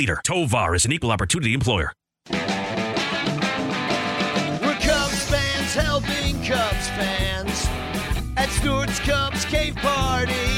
leader. Tovar is an equal opportunity employer. We're Cubs fans helping Cubs fans at Stewart's Cubs cave parties.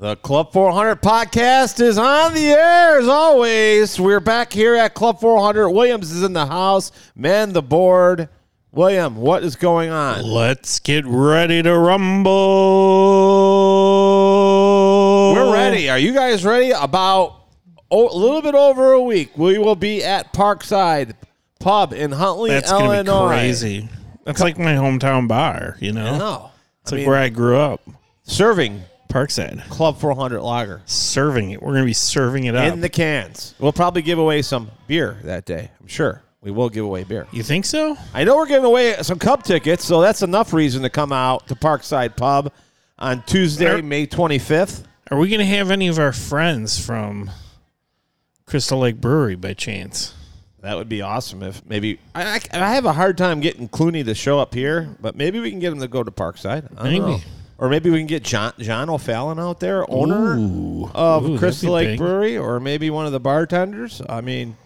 The Club 400 podcast is on the air as always. We're back here at Club 400. Williams is in the house. Man the board. William, what is going on? Let's get ready to rumble. We're ready. Are you guys ready? About oh, a little bit over a week, we will be at Parkside Pub in Huntley, That's Illinois. be crazy. That's like my hometown bar. You know, No, it's I like mean, where I grew up. serving Parkside, Club 400 lager serving it. We're gonna be serving it up. in the cans. We'll probably give away some beer that day. I'm sure we will give away beer. you think so? I know we're giving away some cup tickets, so that's enough reason to come out to Parkside Pub on Tuesday, Are- May 25th. Are we gonna have any of our friends from Crystal Lake Brewery by chance? That would be awesome if maybe I, I, I have a hard time getting Clooney to show up here, but maybe we can get him to go to Parkside. I don't Maybe. know. Or maybe we can get John John O'Fallon out there, owner Ooh. of Ooh, Crystal Lake big. Brewery, or maybe one of the bartenders. I mean,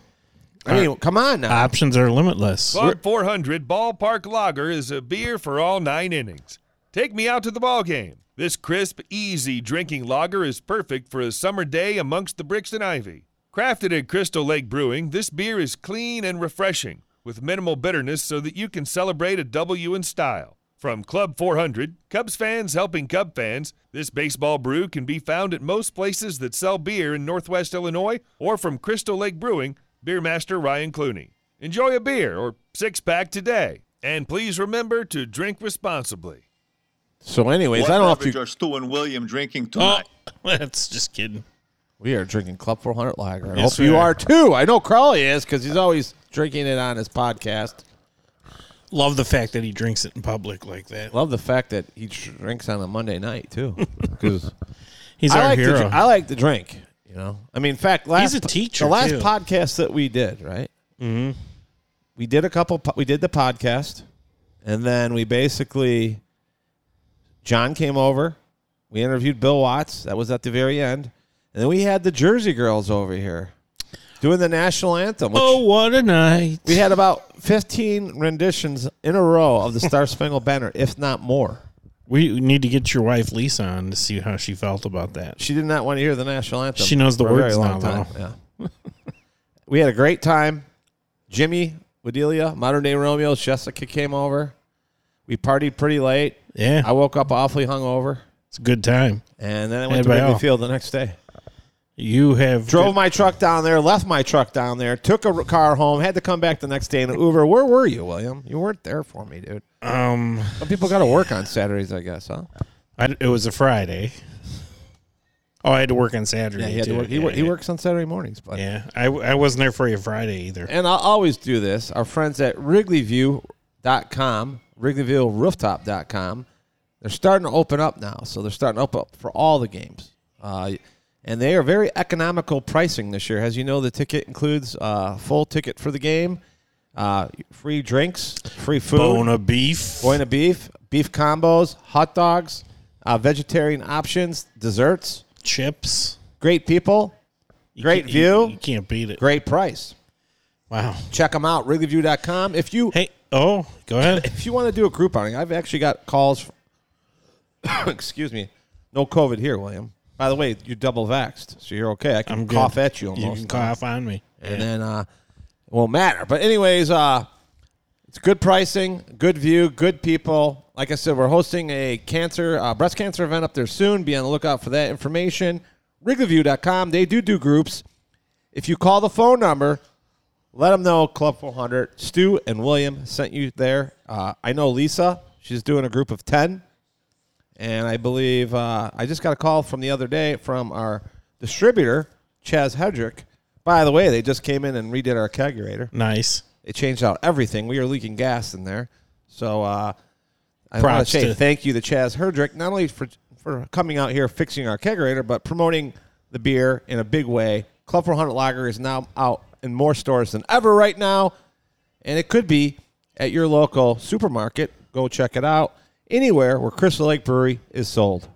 I uh, mean, come on now. Options are limitless. Club 400 Ballpark Lager is a beer for all nine innings. Take me out to the ball game. This crisp, easy drinking lager is perfect for a summer day amongst the bricks and ivy. Crafted at Crystal Lake Brewing, this beer is clean and refreshing, with minimal bitterness so that you can celebrate a W in style. From Club 400, Cubs fans helping Cub fans, this baseball brew can be found at most places that sell beer in Northwest Illinois or from Crystal Lake Brewing, Beer Master Ryan Clooney. Enjoy a beer or six pack today. And please remember to drink responsibly. so, anyways, What I don't know if you, are Stu and William drinking Oh, tonight? that's just kidding. we are drinking Club 400 lager. I Yes, hope you are. are too. I know Crawley is because he's always drinking it on his podcast. Love the fact that he drinks it in public like that. Love the fact that he drinks on a Monday night too, because He's I our like hero. To, dr- I like to drink. You know, I mean, in fact, last he's a teacher, The last too. podcast that we did, right? Mm-hmm. We did a couple. po- We did the podcast, and then we basically, John came over. We interviewed Bill Watts. That was at the very end, and then we had the Jersey Girls over here doing the national anthem. Oh, what a night! we had about fifteen renditions in a row of the Star Spangled Banner, if not more. We need to get your wife Lisa on to see how she felt about that. She did not want to hear the national anthem. She knows the for a very words long now, time. Yeah. we had a great time. Jimmy, Wadelia, Modern Day Romeo, Jessica came over. We partied pretty late. Yeah, I woke up awfully hungover, it's a good time. and then I went Hey, to Wrigley. Field the next day. You have Drove my truck down there, left my truck down there, took a car home, had to come back the next day in an Uber. Where were you, William? You weren't there for me, dude. um. Some people got to work on Saturdays, I guess, huh? I, it was a Friday. Oh, I had to work on Saturday. Yeah, he, had to work. He, yeah, wor- he yeah. works on Saturday mornings, but Yeah, I, I wasn't there for you Friday either. And I'll always do this. Our friends at WrigleyView.com, WrigleyViewRooftop.com, they're starting to open up now. So they're starting to open up for all the games. Uh, and they are very economical pricing this year. As you know, the ticket includes uh, full ticket for the game, uh, free drinks, free food, Bone of beef. Buona beef, beef combos, hot dogs, uh, vegetarian options, desserts. chips. Great people, You Great view. You, you can't beat it. great price. Wow. Check them out, WrigleyView.com. If you Hey, oh, go ahead. if you want to do a group outing, I've actually got calls. excuse me, no COVID here, William. By the way, you're double vaxxed, so you're okay. I can I'm good. cough at you almost. You can cough on me. and then uh, it won't matter. But anyways, uh, It's good pricing, good view, good people. Like I said, we're hosting a cancer, uh, breast cancer event up there soon. Be on the lookout for that information. WrigleyView.com. They do do groups. If you call the phone number, let them know Club 400. Stu and William sent you there. Uh, I know Lisa. She's doing a group of 10. And I believe uh, I just got a call from the other day from our distributor, Chaz Hedrick. By the way, they just came in and redid our kegerator. Nice. They changed out everything. We were leaking gas in there. So uh, I want to say thank you to Chaz Hedrick, not only for, for coming out here fixing our kegerator, but promoting the beer in a big way. Club 400 Lager is now out in more stores than ever right now. And it could be at your local supermarket. Go check it out. Anywhere where Crystal Lake Brewery is sold.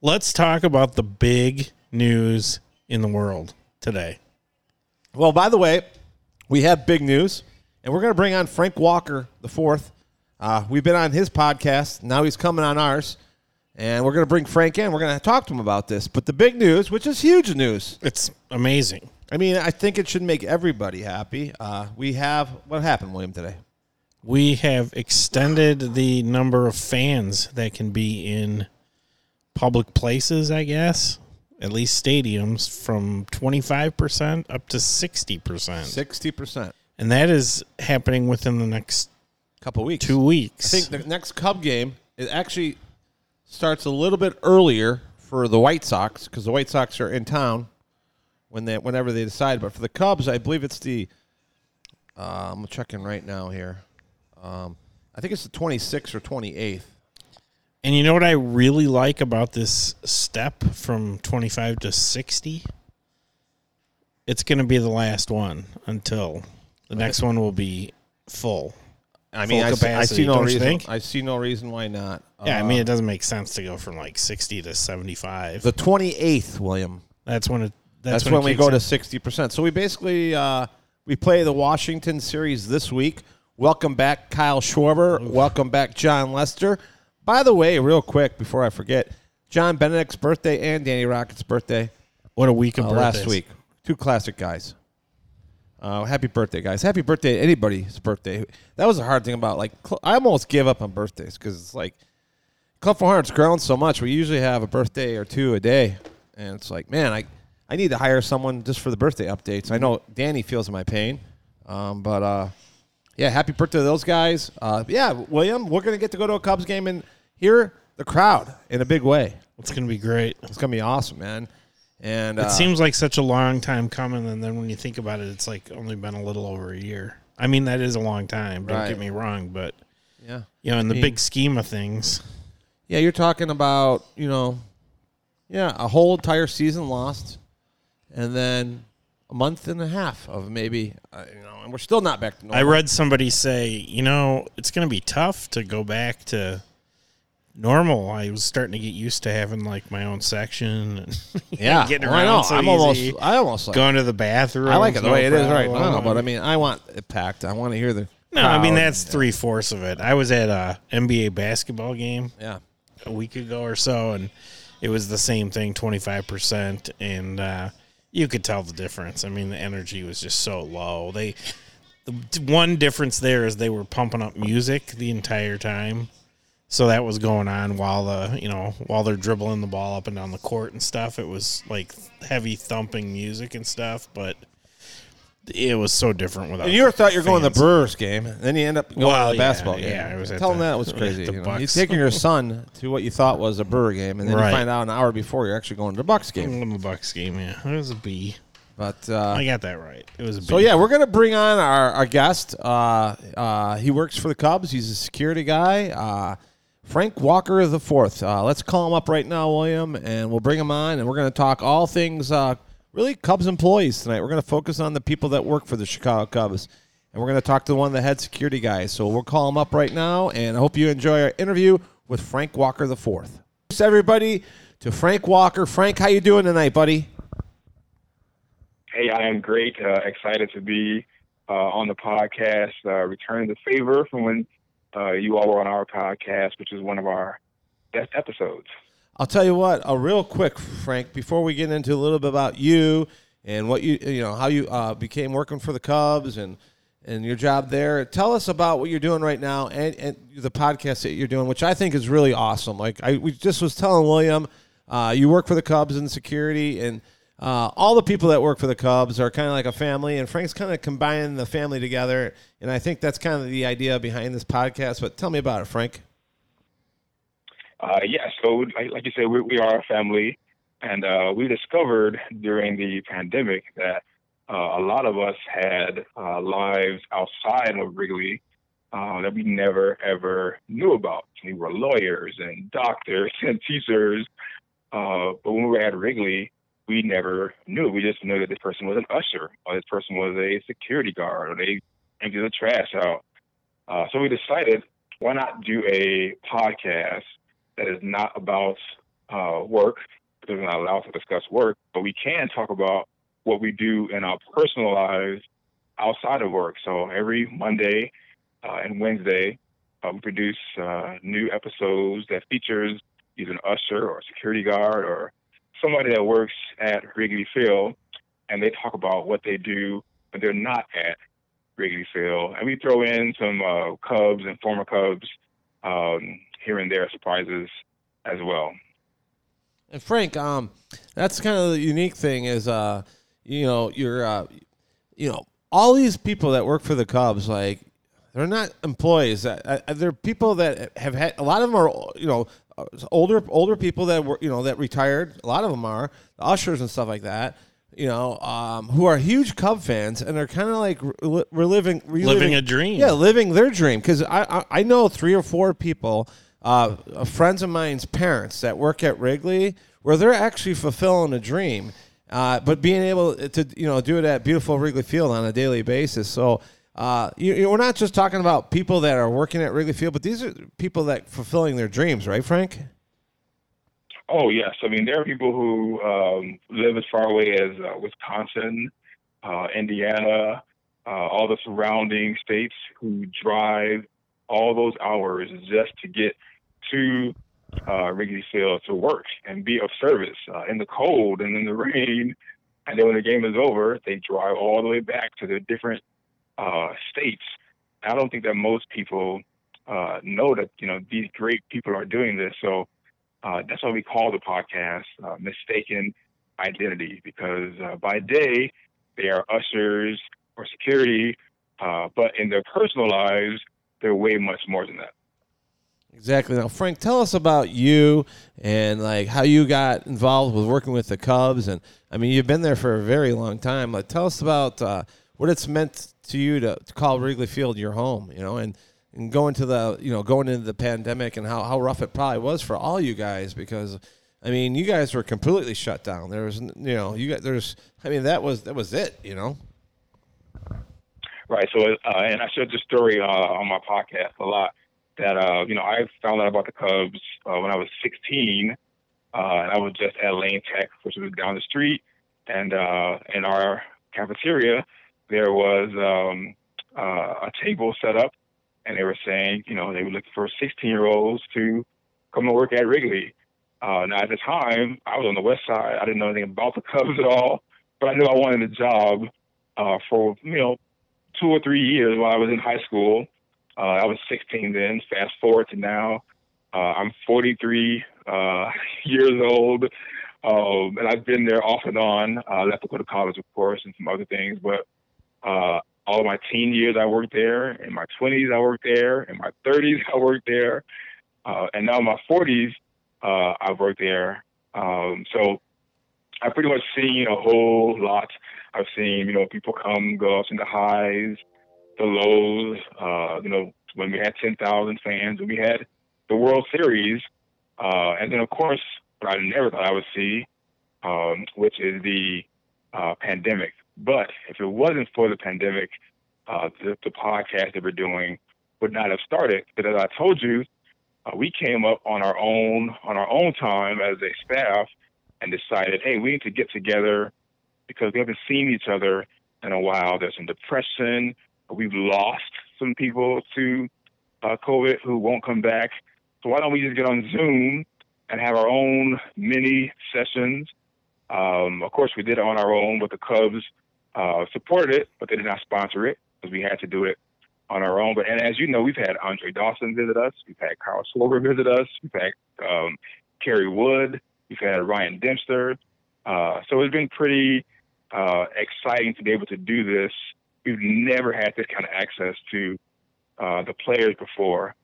Let's talk about the big news in the world today. Well, by the way, we have big news, and we're going to bring on Frank Walker the fourth. Uh, we've been on his podcast. Now he's coming on ours, and we're going to bring Frank in. We're going to talk to him about this. But the big news, which is huge news, It's amazing. I mean, I think it should make everybody happy. Uh, we have what happened, William, today. We have extended the number of fans that can be in public places, I guess, at least stadiums, from 25% up to 60%. Sixty percent, And that is happening within the next couple weeks. two weeks. I think the next Cub game it actually starts a little bit earlier for the White Sox because the White Sox are in town when they whenever they decide. But for the Cubs, I believe it's the uh, I'm checking right now here. Um, I think it's the 26th or 28th. And you know what I really like about this step from 25 to 60? It's going to be the last one until the next one will be full. I mean, I see, I see no don't reason. I see no reason why not. Yeah, I Uh, mean, it doesn't make sense to go from like 60 to 75. the 28th, William. that's when it. That's, That's, when, it we go in. to sixty percent. So we basically uh, we play the Washington series this week. Welcome back, Kyle Schwarber. Welcome back, Jon Lester. By the way, real quick before I forget, John Benedict's birthday and Danny Rocket's birthday What a week of uh, birthdays. last week. Two classic guys. Uh, happy birthday, guys! Happy birthday to anybody's birthday. That was the hard thing about like cl- I almost give up on birthdays because it's like Club 400's grown so much. We usually have a birthday or two a day, and it's like, man, I I need to hire someone just for the birthday updates. I know Danny feels my pain, um, but uh, yeah, happy birthday to those guys. Uh, yeah, William, we're gonna get to go to a Cubs game and hear the crowd in a big way. It's going to be great. It's gonna be awesome, man. And uh, It seems like such a long time coming, and then when you think about it, it's like only been a little over a year. I mean, that is a long time. Don't Right. get me wrong, but yeah. you know, in the mean- big scheme of things, Yeah, you're talking about, you know, yeah, a whole entire season lost, and then a month and a half of maybe, uh, you know, and we're still not back to normal. I read somebody say, you know, it's going to be tough to go back to normal. I was starting to get used to having like my own section and yeah, getting well, I around know. so I'm easy. almost, I almost like, going to the bathroom. I like it the no way it is right problem. now, but I mean, I want it packed. I want to hear the. no, I mean that's three fourths of it. I was at a NBA basketball game Yeah, a week ago or so, and it was the same thing, twenty five percent, and uh, you could tell the difference. I mean, the energy was just so low. They the one difference there is they were pumping up music the entire time. So that was going on while the you know while they're dribbling the ball up and down the court and stuff. It was like heavy thumping music and stuff, but it was so different without. you ever thought you were going to the. Brewers game, and then you end up going Well, to the yeah, basketball game. yeah, it was Tell them the- that was crazy. you know? You're taking your son to what you thought was a Brewer game, and then Right. you find out an hour before you're actually going to the Bucks game. the Bucks game. Yeah, it was a B. But uh, I got that right. It was a B. So yeah, we're gonna bring on our, our guest. Uh, uh, he works for the Cubs. He's a security guy. Uh, Frank Walker the fourth. Uh, let's call him up right now, William, and we'll bring him on, and we're gonna talk all things uh, really Cubs employees tonight. We're gonna focus on the people that work for the Chicago Cubs, and we're gonna talk to one of the head security guys. So we'll call him up right now, and I hope you enjoy our interview with Frank Walker the fourth. Everybody to Frank Walker. Frank, how you doing tonight, buddy? Hey, I am great. Uh, excited to be uh, on the podcast, uh, returning the favor from when uh, you all were on our podcast, which is one of our best episodes. I'll tell you what, a real quick, Frank, before we get into a little bit about you and what you, you know, how you uh, became working for the Cubs and and your job there. Tell us about what you're doing right now and, and the podcast that you're doing, which I think is really awesome. Like I we just was telling William, uh, you work for the Cubs in security, and uh, all the people that work for the Cubs are kind of like a family. And Frank's kind of combining the family together, and I think that's kind of the idea behind this podcast. But tell me about it, Frank. Uh, yeah, so like, like you said, we, we are a family, and uh, we discovered during the pandemic that uh, a lot of us had uh, lives outside of Wrigley uh, that we never ever knew about. We were lawyers and doctors and teachers, uh, but when we were at Wrigley, we never knew. We just knew that this person was an usher, or this person was a security guard, or they emptied the trash out. Uh, so we decided, why not do a podcast that is not about uh, work, because we're not allowed to discuss work, but we can talk about what we do in our personal lives outside of work. So every Monday uh, and Wednesday, uh, we produce uh, new episodes that features either an usher or a security guard or somebody that works at Wrigley Field, and they talk about what they do when they're not at Wrigley Field. And we throw in some uh, Cubs and former Cubs um, here and there surprises as well. And Frank, um, that's kind of the unique thing is, uh, you know, you're, uh, you know, all these people that work for the Cubs, like they're not employees. Uh, uh, they're people that have had. A lot of them are, you know, uh, older older people that were, you know, that retired. A lot of them are the ushers and stuff like that. You know, um, who are huge Cub fans and they're kind of like re- reliving, reliving, Living a dream. Yeah, living their dream. Because I, I I know three or four people, uh, friends of mine's parents that work at Wrigley, where they're actually fulfilling a dream. Uh, but being able to you know do it at beautiful Wrigley Field on a daily basis. So uh, you, you we're not just talking about people that are working at Wrigley Field, but these are people that fulfilling their dreams, right, Frank? Oh yes, I mean there are people who um, live as far away as uh, Wisconsin, uh, Indiana, uh, all the surrounding states who drive all those hours just to get to uh, Wrigley Field to work and be of service uh, in the cold and in the rain. And then when the game is over, they drive all the way back to their different uh, states. I don't think that most people uh, know that you know these great people are doing this. So uh, that's why we call the podcast uh, "Mistaken Identity" because uh, by day they are ushers or security, uh, but in their personal lives they're way much more than that. Exactly. Now, Frank, tell us about you and like how you got involved with working with the Cubs. And I mean, you've been there for a very long time. Like, tell us about uh, what it's meant to you to, to call Wrigley Field your home. You know, and and going to the you know going into the pandemic and how how rough it probably was for all you guys because. I mean, you guys were completely shut down. There was, you know, you got there's. I mean, that was that was it. You know. Right. So, uh, and I shared this story uh, on my podcast a lot. That uh, you know, I found out about the Cubs uh, when I was 16, uh, and I was just at Lane Tech, which was down the street, and uh, in our cafeteria there was um, uh, a table set up, and they were saying, you know, they were looking for 16 year olds to come and work at Wrigley. Uh, now at the time, I was on the west side. I didn't know anything about the Cubs at all, but I knew I wanted a job uh, for you know two or three years while I was in high school. Uh, I was 16 then. Fast forward to now, uh, I'm 43 uh, years old, um, and I've been there off and on. Uh, I left to go to college, of course, and some other things. But uh, all of my teen years, I worked there. In my 20s, I worked there. In my 30s, I worked there. Uh, and now in my 40s, uh, I've worked there. Um, so I've pretty much seen a whole lot. I've seen, you know, people come, go up in the highs, the lows, uh, you know, when we had 10,000 fans, when we had the World Series, uh, and then, of course, what I never thought I would see, um, which is the uh, pandemic. But if it wasn't for the pandemic, uh, the, the podcast that we're doing would not have started. But as I told you, uh, we came up on our own on our own time as a staff and decided, hey, we need to get together because we haven't seen each other in a while. There's some depression. We've lost some people to uh, COVID who won't come back. So why don't we just get on Zoom and have our own mini sessions? Um, of course, we did it on our own, but the Cubs uh, supported it, but they did not sponsor it. because we had to do it on our own. But and as you know, we've had Andre Dawson visit us. We've had Kyle Schwarber visit us. We've had um, Kerry Wood. We've had Ryan Dempster. Uh, so it's been pretty uh, exciting to be able to do this. We've never had this kind of access to uh, the players before,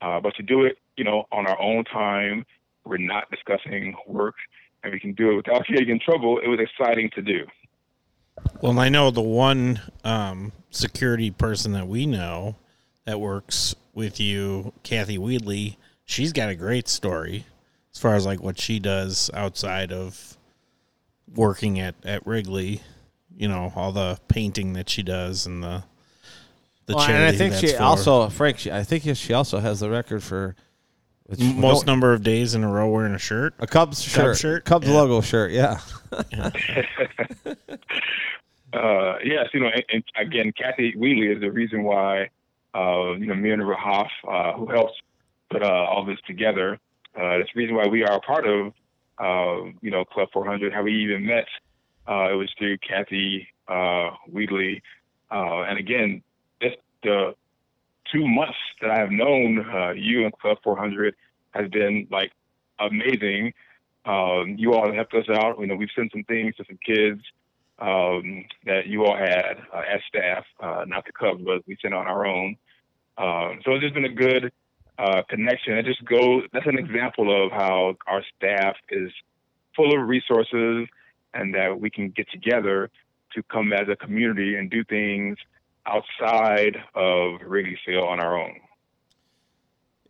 uh, but to do it, you know, on our own time, we're not discussing work, and we can do it without getting in trouble. It was exciting to do. Well, I know the one um, security person that we know that works with you, Kathy Wheatley. She's got a great story as far as like what she does outside of working at at Wrigley. You know, all the painting that she does and the the Well, charity. and I think that's she for. also, Frank. She, I think she also has the record for which- most no- number of days in a row wearing a shirt. a Cubs shirt, shirt? Cubs Yeah. logo shirt. Yeah, Uh, yes, you know, and, and again, Kathy Wheatley is the reason why, uh, you know, me and Rahaf, uh, who helps put uh, all this together, uh, that's the reason why we are a part of, uh, you know, Club 400. How we even met, uh, it was through Kathy uh, Wheatley. Uh, and again, just the two months that I have known uh, you and Club 400 has been like amazing. Um, you all have helped us out. You know, we've sent some things to some kids um, that you all had uh, as staff, uh, not the Cubs, but we sent on our own. Um, so it's just been a good uh, connection. It just goes. That's an example of how our staff is full of resources, and that we can get together to come as a community and do things outside of Wrigley Field on our own.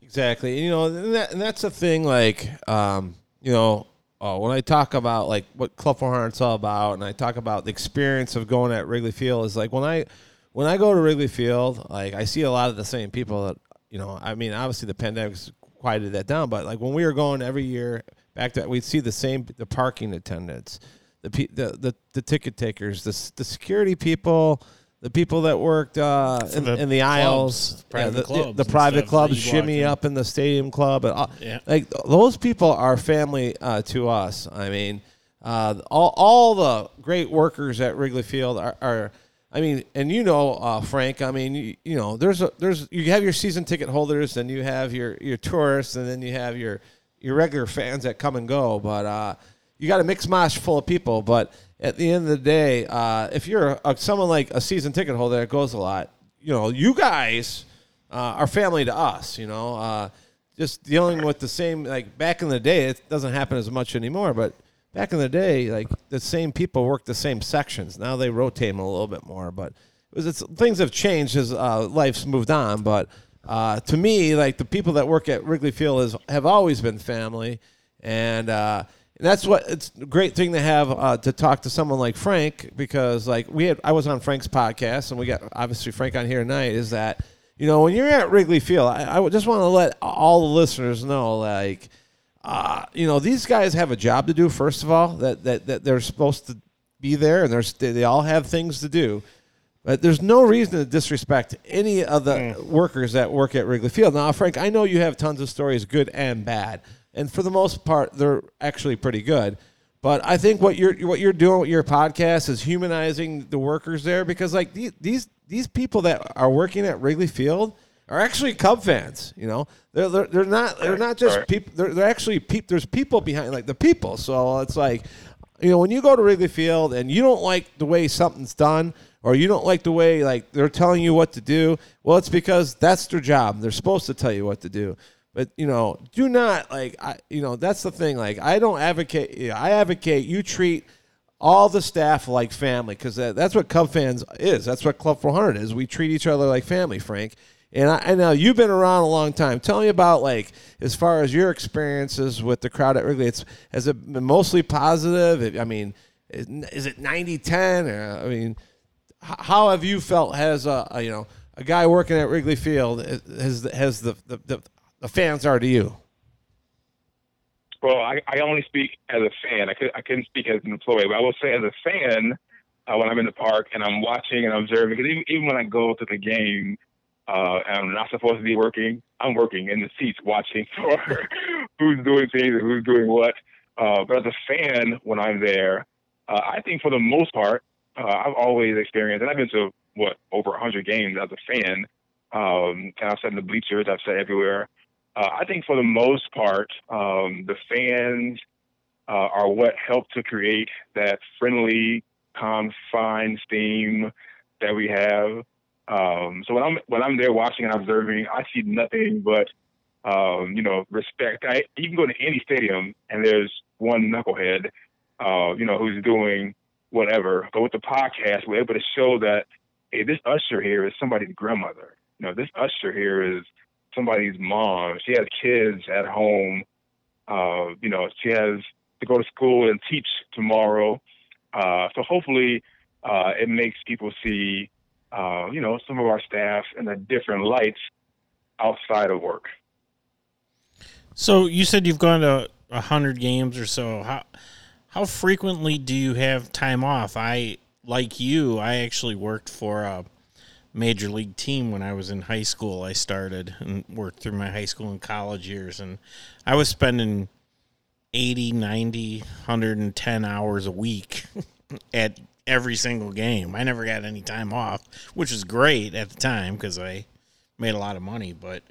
exactly. You know, and, that, and that's the thing. Like, um, you know, uh, when I talk about like what Club 400 is all about, and I talk about the experience of going at Wrigley Field, is like when I when I go to Wrigley Field, like I see a lot of the same people that you know. I mean, obviously the pandemic's quieted that down, but like when we were going every year back to, we'd see the same the parking attendants, the pe- the the, the ticket takers, the the security people. The people that worked uh, in, the in the clubs, aisles, private the, clubs the and private clubs, shimmy up in the stadium club, and all, Yeah. like those people are family uh, to us. I mean, uh, all all the great workers at Wrigley Field are. are I mean, and you know, uh, Frank. I mean, you, you know, there's a there's you have your season ticket holders, and you have your your tourists, and then you have your your regular fans that come and go. But uh, you got a mixed mash full of people. But at the end of the day, uh, if you're a, someone like a season ticket holder that goes a lot, you know, you guys uh, are family to us. You know, uh, just dealing with the same like back in the day. It doesn't happen as much anymore, but back in the day, like the same people worked the same sections. Now they rotate them a little bit more, but it was it's, things have changed as uh, life's moved on. But uh, to me, like the people that work at Wrigley Field is have always been family, and. And that's what it's a great thing to have uh, to talk to someone like Frank because like we had I was on Frank's podcast and we got obviously Frank on here tonight is that you know when you're at Wrigley Field I, I just want to let all the listeners know like uh, you know these guys have a job to do first of all that that, that they're supposed to be there and there's they all have things to do. But there's no reason to disrespect any of the workers that work at Wrigley Field. Now, Frank, I know you have tons of stories, good and bad, and for the most part, they're actually pretty good. But I think what you're what you're doing with your podcast is humanizing the workers there because, like these these people that are working at Wrigley Field are actually Cub fans. You know, they're they're, they're not they're not just Right. people. They're, they're actually There's people behind like the people. So it's like you know, when you go to Wrigley Field and you don't like the way something's done, or you don't like the way like they're telling you what to do, well, it's because that's their job. They're supposed to tell you what to do. But you know, do not like I. You know, that's the thing. Like I don't advocate. You know, I advocate you treat all the staff like family because that, that's what Cub fans is. That's what Club 400 is. We treat each other like family, Frank. And I, I know you've been around a long time. Tell me about like as far as your experiences with the crowd at Wrigley. It's has it been mostly positive? I mean, is it 90-10? Uh, I mean, how have you felt? Has a, a you know a guy working at Wrigley Field has has the the, the, the fans are to you? Well, I, I only speak as a fan. I, could, I couldn't speak as an employee, but I will say as a fan, uh, when I'm in the park and I'm watching and observing, because even, even when I go to the game uh, and I'm not supposed to be working, I'm working in the seats watching for who's doing things and who's doing what. Uh, but as a fan, when I'm there, uh, I think for the most part, uh, I've always experienced, and I've been to what over 100 games as a fan, um, and I've sat in the bleachers, I've sat everywhere. Uh, I think for the most part, um, the fans uh, are what help to create that friendly, confined theme that we have. Um, so when I'm when I'm there watching and observing, I see nothing but um, you know respect. I, you can go to any stadium and there's one knucklehead, uh, you know, who's doing whatever. But with the podcast, we're able to show that hey, this usher here is somebody's grandmother. You know, this usher here is somebody's mom. She has kids at home. Uh, you know, she has to go to school and teach tomorrow. Uh, so hopefully, uh, it makes people see, uh, you know, some of our staff in a different lights outside of work. So you said you've gone to hundred games or so. How how frequently do you have time off? I like you. I actually worked for a major league team when I was in high school. I started and worked through my high school and college years, and I was spending 80, 90, 110 hours a week at every single game. I never got any time off, which was great at the time because I made a lot of money. But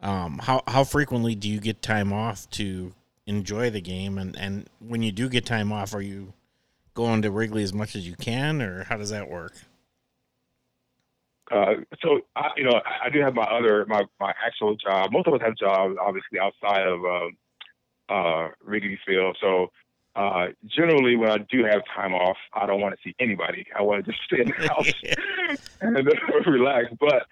um, how how frequently do you get time off to enjoy the game? And and when you do get time off, are you going to Wrigley as much as you can, or how does that work? Uh, so I, you know, I do have my other my my actual job. Most of us have jobs, obviously, outside of um, uh, Wrigley Field. So uh, generally, when I do have time off, I don't want to see anybody. I want to just stay in the house and uh, relax. But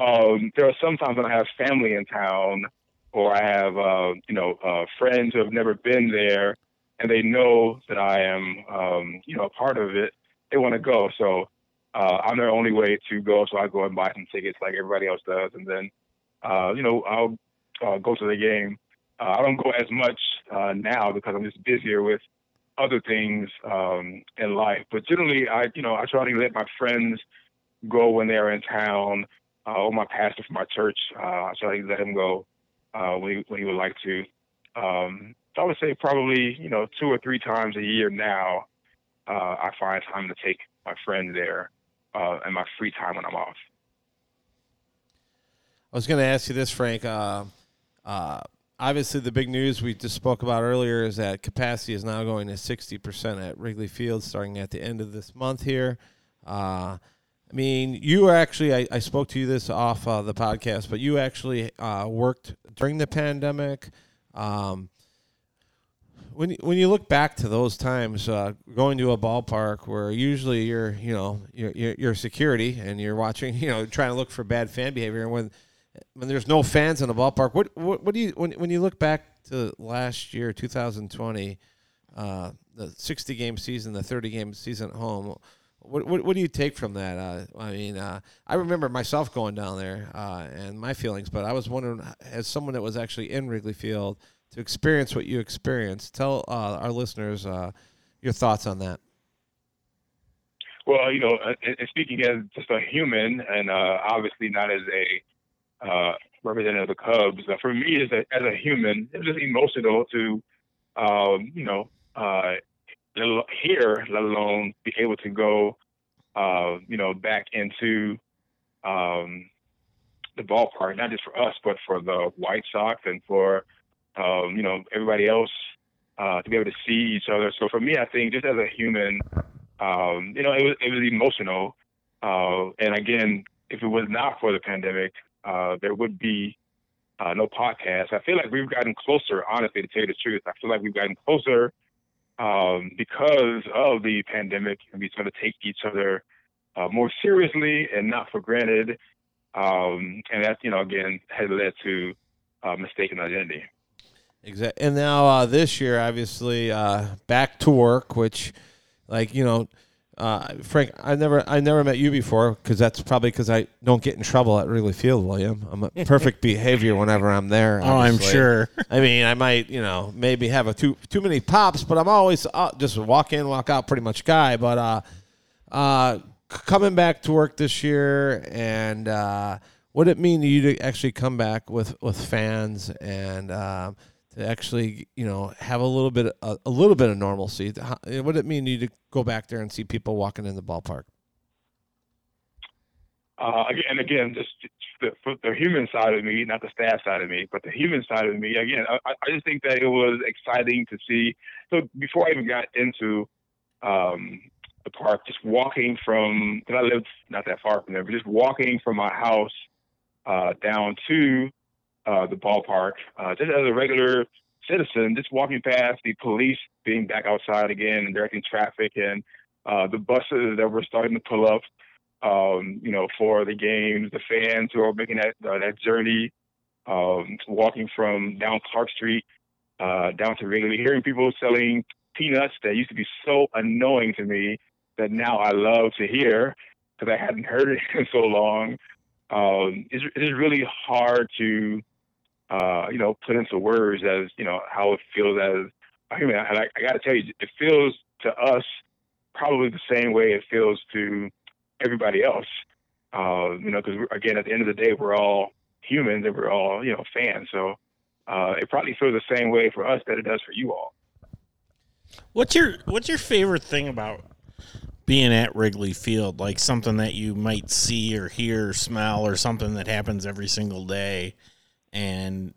um, there are some times when I have family in town, or I have uh, you know uh, friends who have never been there, and they know that I am um, you know a part of it. They want to go, so uh, I'm their only way to go. So I go and buy some tickets like everybody else does, and then uh, you know I'll uh, go to the game. Uh, I don't go as much uh, now because I'm just busier with other things um, in life. But generally, I you know I try to let my friends go when they're in town. Uh, or my pastor from my church, uh, I try to let him go uh, when, he, when he would like to. Um, so I would say probably you know two or three times a year now. Uh, I find time to take my friend there uh, and my free time when I'm off. I was going to ask you this, Frank. Uh, uh, obviously, the big news we just spoke about earlier is that capacity is now going to 60% at Wrigley Field starting at the end of this month here. Uh, I mean, you actually, I, I spoke to you this off uh, the podcast, but you actually uh, worked during the pandemic. Um, when when you look back to those times, uh, going to a ballpark where usually you're you know you're, you're, security and you're watching you know trying to look for bad fan behavior, and when when there's no fans in the ballpark, what what, what do you when when you look back to last year, 2020, uh, the 60 game season, the 30 game season at home? What, what, what do you take from that? Uh, I mean, uh, I remember myself going down there uh, and my feelings, but I was wondering, as someone that was actually in Wrigley Field, to experience what you experienced, tell uh, our listeners uh, your thoughts on that. Well, you know, uh, speaking as just a human, and obviously not as a representative of the Cubs, for me as a as a human, it was just emotional to, um, you know, here, let alone be able to go, uh, you know, back into um, the ballpark, not just for us, but for the White Sox and for, um, you know, everybody else uh, to be able to see each other. So for me, I think just as a human, um, you know, it was, it was emotional. Uh, and again, if it was not for the pandemic, uh, there would be uh, no podcast. I feel like we've gotten closer, honestly, to tell you the truth. I feel like we've gotten closer um, because of the pandemic, and we sort of take each other uh, more seriously and not for granted. Um, and that, you know, again, has led to uh, mistaken identity. Exactly. And now uh, this year, obviously, uh, back to work, which, like, you know, uh, Frank, I never, I never met you before because that's probably because I don't get in trouble at Wrigley Field, William. I'm a perfect behavior whenever I'm there. Oh, I'm sure. I mean, I might, you know, maybe have a too too many pops, but I'm always uh, just walk in, walk out, pretty much guy. But uh, uh, c- coming back to work this year, and uh, what it mean to you to actually come back with with fans and uh, actually, you know, have a little bit a, a little bit of normalcy? How, what did it mean you to go back there and see people walking in the ballpark? uh, again, and again, just the, the human side of me, not the staff side of me, but the human side of me. Again, I, I just think that it was exciting to see. So before I even got into um, the park, just walking from, because I lived not that far from there, but just walking from my house uh, down to uh, the ballpark, uh, just as a regular citizen, just walking past the police being back outside again and directing traffic and uh, the buses that were starting to pull up, um, you know, for the games, the fans who are making that uh, that journey, um, walking from down Clark Street uh, down to Wrigley, hearing people selling peanuts that used to be so annoying to me that now I love to hear because I hadn't heard it in so long. Um, it's, really hard to, uh, you know, put into words as you know how it feels as human. And I, I got to tell you, it feels to us probably the same way it feels to everybody else. Uh, you know, because again, at the end of the day, we're all humans and we're all you know fans. So uh, it probably feels the same way for us that it does for you all. What's your What's your favorite thing about being at Wrigley Field? Like something that you might see or hear, or smell, or something that happens every single day, and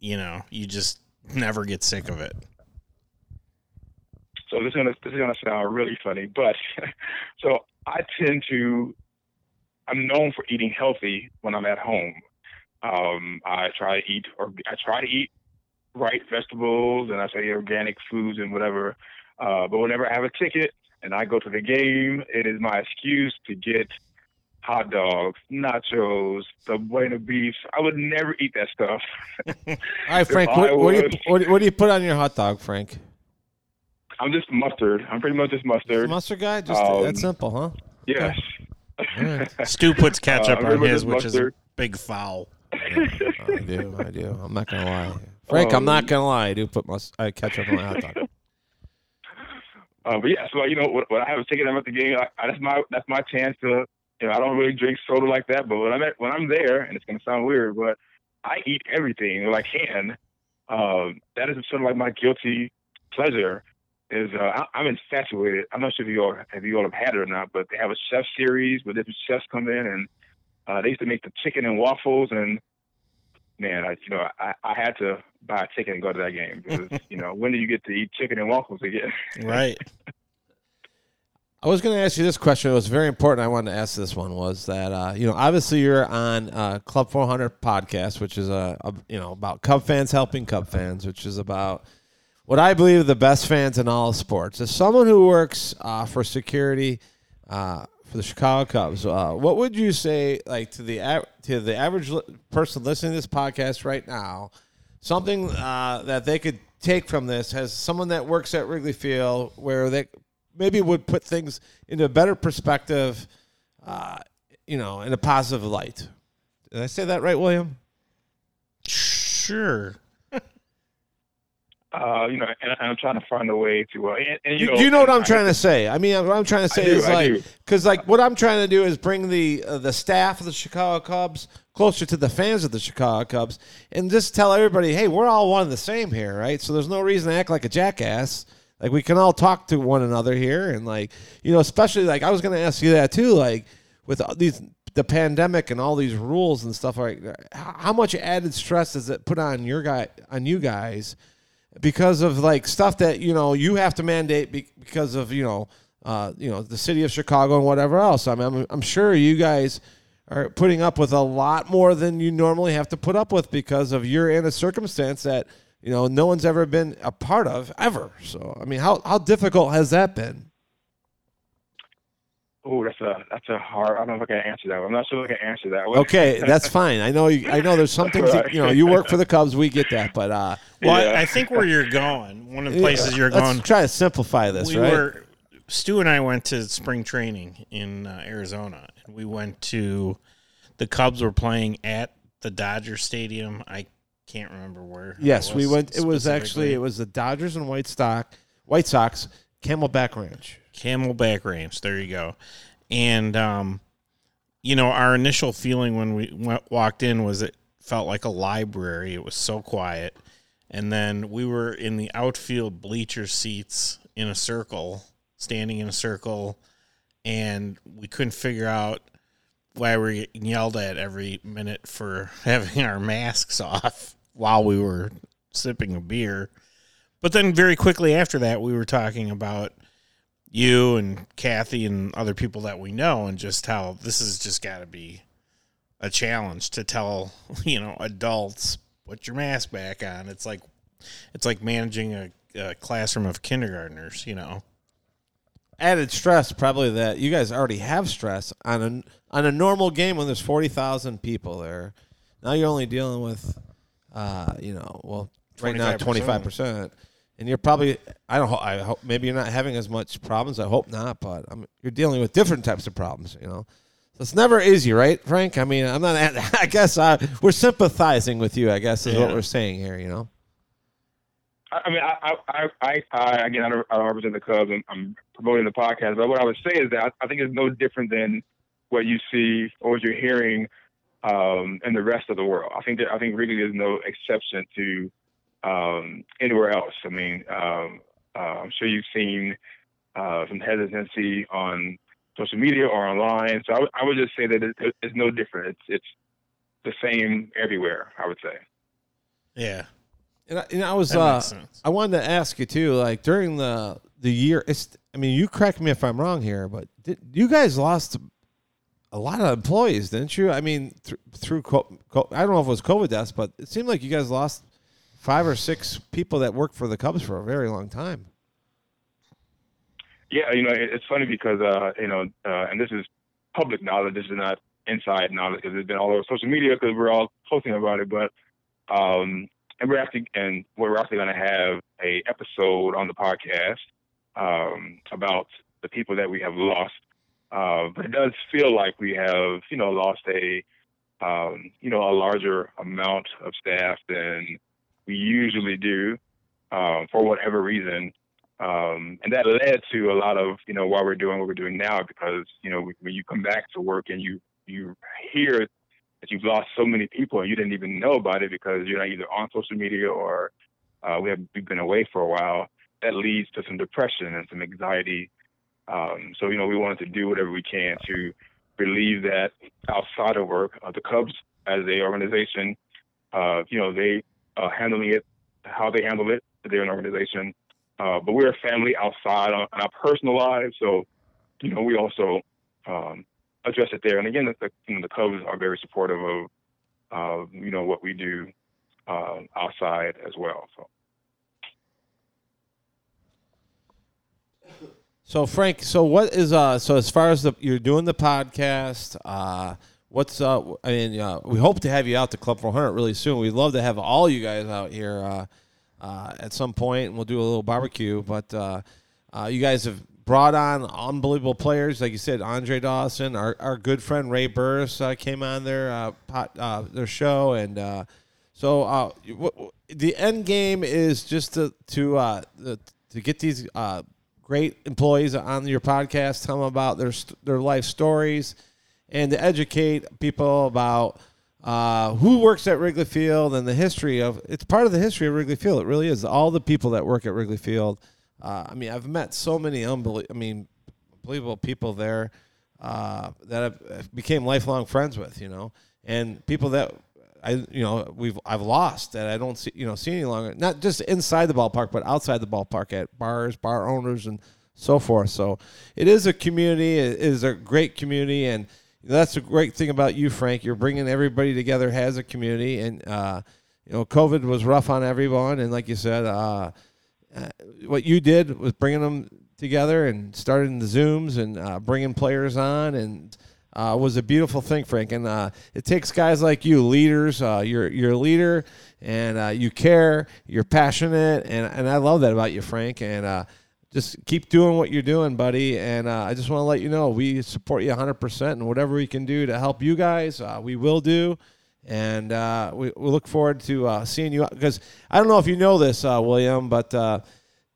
you know you just never get sick of it. So this is gonna this is gonna sound really funny, but so I tend to I'm known for eating healthy when I'm at home. Um, I try to eat or I try to eat right vegetables and I say organic foods and whatever. Uh, but whenever I have a ticket and I go to the game, it is my excuse to get hot dogs, nachos, the Buona beef. I would never eat that stuff. All right, Frank. What, what, do you, what, what do you put on your hot dog, Frank? I'm just mustard. I'm pretty much just mustard. Mustard guy? Just Um, that simple, huh? Yes. All right. Stu puts ketchup Uh, on his, just which is a big foul. I do. I do. I'm not gonna lie, Frank. I'm not Um, gonna lie. I do put must uh, ketchup on my hot dog. Uh, but yeah, so you know, when, when I have a ticket, I'm at the game. I, I, that's my that's my chance to. You know, I don't really drink soda like that, but when I'm at, when I'm there, and it's gonna sound weird, but I eat everything that I can. Um, that is sort of like my guilty pleasure. Is uh, I, I'm infatuated. I'm not sure if you all if you all have had it or not, but they have a chef series where different chefs come in, and uh, they used to make the chicken and waffles. And man, I you know I, I had to buy a ticket and go to that game because you know when do you get to eat chicken and waffles again? Right. I was going to ask you this question. It was very important. I wanted to ask this one. Was that uh, you know obviously you're on uh, Club 400 podcast, which is a, a you know about Cub fans helping Cub fans, which is about what I believe are the best fans in all sports. As someone who works uh, for security uh, for the Chicago Cubs, uh, what would you say like to the to the average person listening to this podcast right now? Something uh, that they could take from this as someone that works at Wrigley Field, where they maybe would put things into a better perspective, uh, you know, in a positive light. Did I say that right, William? Sure. uh, you know, and, and I'm trying to find a way to, uh, and, and you, You, know, you know what I'm I- trying to say. I mean, what I'm trying to say do, is I like, because like what I'm trying to do is bring the uh, the staff of the Chicago Cubs closer to the fans of the Chicago Cubs, and just tell everybody, hey, we're all one and the same here, right? So there's no reason to act like a jackass. Like we can all talk to one another here, and like you know, especially like I was going to ask you that too, like with these the pandemic and all these rules and stuff like how how much added stress does it put on your guy on you guys because of like stuff that you know you have to mandate because of you know uh, you know the city of Chicago and whatever else. I mean, I'm, I'm sure you guys are putting up with a lot more than you normally have to put up with because of you're in a circumstance that you know no one's ever been a part of ever. So I mean, how how difficult has that been? Oh, that's a that's a hard. I don't know if I can answer that. one. I'm not sure if I can answer that. one. Okay, that's fine. I know you, I know there's some things that, you know you work for the Cubs. We get that, but uh, Well, I- Yeah. I think where you're going, one of the places you're let's going, try to simplify this, we right? were Stu and I went to spring training in uh, Arizona, and we went to the Cubs were playing at the Dodger Stadium. I can't remember where. Yes, we went. It was actually it was the Dodgers and White Sox, White Sox, Camelback Ranch. Camelback Ranch. There you go. And um, you know, our initial feeling when we went, walked in was it felt like a library. It was so quiet. And then we were in the outfield bleacher seats in a circle, standing in a circle, and we couldn't figure out why we're getting yelled at every minute for having our masks off while we were sipping a beer. But then very quickly after that, we were talking about you and Kathy and other people that we know, and just how this has just got to be a challenge to tell you know adults put your mask back on. It's like it's like managing a, a classroom of kindergartners. You know, added stress probably that you guys already have stress on a on a normal game when there's forty thousand people there. Now you're only dealing with, uh, you know, well, right now 25%. twenty five percent, and you're probably I don't ho- I hope maybe you're not having as much problems. I hope not, but I'm, you're dealing with different types of problems. You know, so it's never easy, right, Frank? I mean, I'm not. I guess uh, we're sympathizing with you. I guess is what we're saying here. You know. I I mean, I, I, I, I again, I don't, I don't represent the Cubs. and I'm promoting the podcast, but what I would say is that I, I think it's no different than what you see or what you're hearing um, in the rest of the world. I think that I think really there's no exception to um, anywhere else. I mean, um, uh, I'm sure you've seen uh, some hesitancy on social media or online. So I would- just say that it, it's no different. It's it's the same everywhere. I would say. yeah, And I, and I was uh. I wanted to ask you too, like during the the year. It's I mean, you correct me if I'm wrong here, but did, you guys lost a lot of employees, didn't you? I mean, th- through co- co- I don't know if it was COVID deaths, but it seemed like you guys lost five or six people that worked for the Cubs for a very long time. Yeah, you know, it's funny because uh, you know, uh, and this is public knowledge. This is not inside knowledge because it's been all over social media because we're all posting about it. But um, and we're actually and we're actually going to have a episode on the podcast um, about the people that we have lost. Uh, but it does feel like we have, you know, lost a, um, you know, a larger amount of staff than we usually do um, for whatever reason. Um, and that led to a lot of, you know, why we're doing what we're doing now because, you know, when you come back to work and you, you hear that you've lost so many people and you didn't even know about it because you're not either on social media or uh, we have we've been away for a while, that leads to some depression and some anxiety. Um, so, you know, we wanted to do whatever we can to believe that outside of work. Uh, the Cubs, as a organization, uh, you know, they uh, handling it how they handle it. They're an organization, uh, but we're a family outside on, our personal lives. So, you know, we also um, address it there. And again, the, you know, the Cubs are very supportive of, you know, what we do uh, outside as well. So. So Frank, so what is uh so as far as the you're doing the podcast, uh what's uh I mean uh, we hope to have you out to Club 400 really soon. We'd love to have all you guys out here uh, uh at some point and we'll do a little barbecue, but uh, uh you guys have brought on unbelievable players. Like you said Andre Dawson, our, our good friend Ray Burris uh, came on their uh, pot, uh their show. And uh so uh w- w- the end game is just to to uh the, to get these uh great employees on your podcast, tell them about their their life stories, and to educate people about uh, who works at Wrigley Field and the history of. It's part of the history of Wrigley Field. It really is. All the people that work at Wrigley Field. Uh, I mean, I've met so many unbelievable. I mean, unbelievable people there uh, that I became lifelong friends with. You know, and people that I you know we've I've lost that I don't see you know see any longer. Not just inside the ballpark, but outside the ballpark at bars, bar owners, and so forth. So it is a community. It is a great community, and that's a great thing about you, Frank. You're bringing everybody together as a community, and uh, you know COVID was rough on everyone, and like you said, uh, uh, what you did was bringing them together and starting the zooms and uh, bringing players on and uh, was a beautiful thing, Frank. And uh, it takes guys like you, leaders. Uh, you're you're a leader, and uh, you care. You're passionate, and and I love that about you, Frank. And uh, just keep doing what you're doing, buddy. And uh, I just want to let you know we support you 100, percent and whatever we can do to help you guys, we will do. And we, we look forward to seeing you because I don't know if you know this, William, but.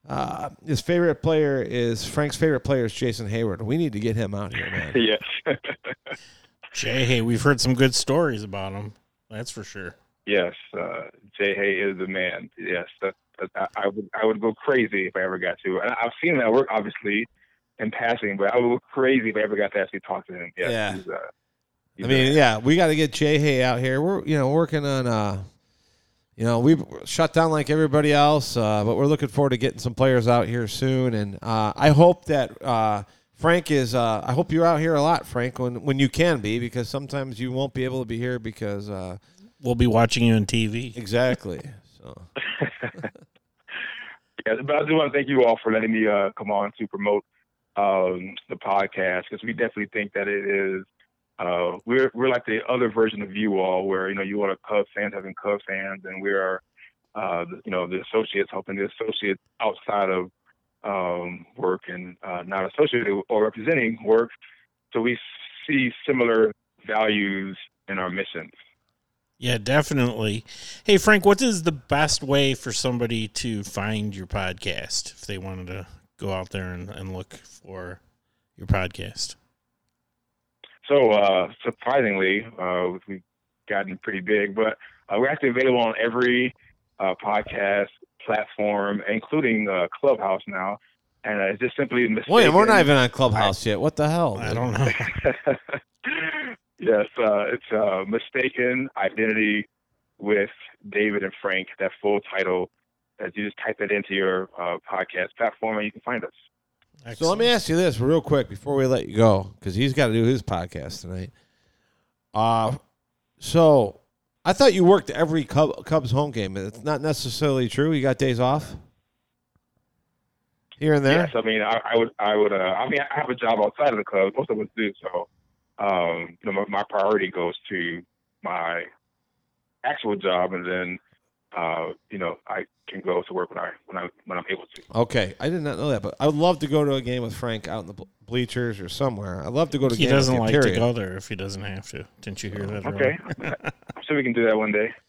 Uh, his favorite player is Frank's favorite player is Jason Heyward. We need to get him out here, man. Yes. Jay, hey, we've heard some good stories about him. That's for sure. yes. Uh, Jay Hay is the man. Yes. That, that, I, I would I would go crazy if I ever got to. And I've seen that work, obviously, in passing, but I would go crazy if I ever got to actually talk to him. Yes, Yeah. He's, uh, I mean, yeah, we got to get Jay Hay out here. We're you know working on uh, you know we shut down like everybody else, uh, but we're looking forward to getting some players out here soon. And uh, I hope that uh, Frank is. Uh, I hope you're out here a lot, Frank, when when you can be, because sometimes you won't be able to be here because uh, We'll be watching you on TV. exactly. So Yeah, but I do want to thank you all for letting me uh, come on to promote um, the podcast because we definitely think that it is. Uh, we're we're like the other version of you all, where you know you all are Cubs fans having Cubs fans, and we are, uh, you know, the associates helping the associates outside of um, work and uh, not associated or representing work. So we see similar values in our mission. Yeah, definitely. Hey, Frank, what is the best way for somebody to find your podcast if they wanted to go out there and, and look for your podcast? So uh, surprisingly, uh, we've gotten pretty big, but uh, we're actually available on every uh, podcast platform, including uh, Clubhouse now. And uh, it's just simply mistaken. William, we're not even on Clubhouse yet. What the hell? I don't know. yes, uh, it's uh, mistaken identity with David and Frank. That full title. As you just type it into your uh, podcast platform, and you can find us. So let me ask you this real quick before we let you go, because he's got to do his podcast tonight. Uh so I thought you worked every Cub, Cubs home game. It's not necessarily true. You got days off here and there. Yes, I mean, I, I would, I would, uh, I mean, I have a job outside of the club. Most of us do. So, um, you know, my, my priority goes to my actual job, and then, uh, you know, I can go to work when I when I when I'm able to. Okay, I did not know that, but I would love to go to a game with Frank out in the bleachers or somewhere. I'd love to go to. He game doesn't you, like period. to go there if he doesn't have to. Didn't you hear that? Okay, earlier? I'm sure we can do that one day.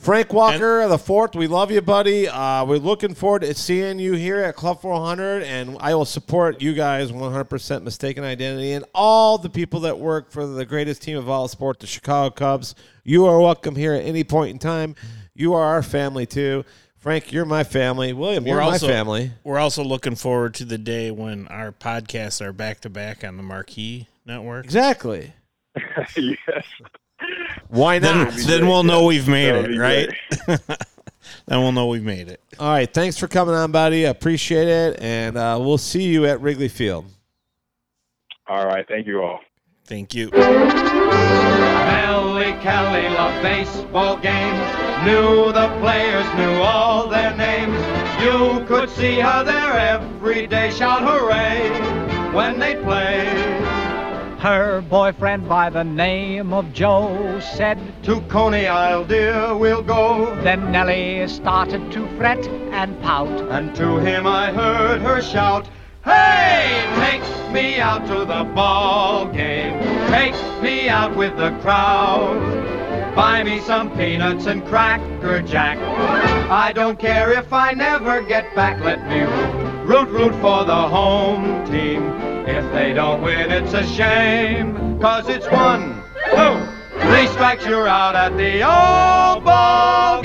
Frank Walker, the fourth. We love you, buddy. Uh, we're looking forward to seeing you here at Club 400, and I will support you guys 100% mistaken identity and all the people that work for the greatest team of all sport, the Chicago Cubs. You are welcome here at any point in time. You are our family too. Frank, you're my family. William, you're We're my family. we're also looking forward to the day when our podcasts are back to back on the Marquee Network. Exactly. yes. Why Then, not? then we'll know we've made That would it, right? great. then we'll know we've made it. All right. Thanks for coming on, buddy. I appreciate it, and uh, we'll see you at Wrigley Field. All right. Thank you all. Thank you. Nelly Kelly loved baseball games. Knew the players, knew all their names. You could see her there every day, shout hooray when they played. Her boyfriend by the name of Joe said, To Coney Isle, dear, we'll go. then Nellie started to fret and pout. And to him I heard her shout, Hey, take me out to the ball game. Take me out with the crowd. Buy me some peanuts and cracker jack. I don't care if I never get back. Let me root, root, root for the home team. If they don't win, it's a shame. Cause it's one, two, three strikes, you're out at the old ball.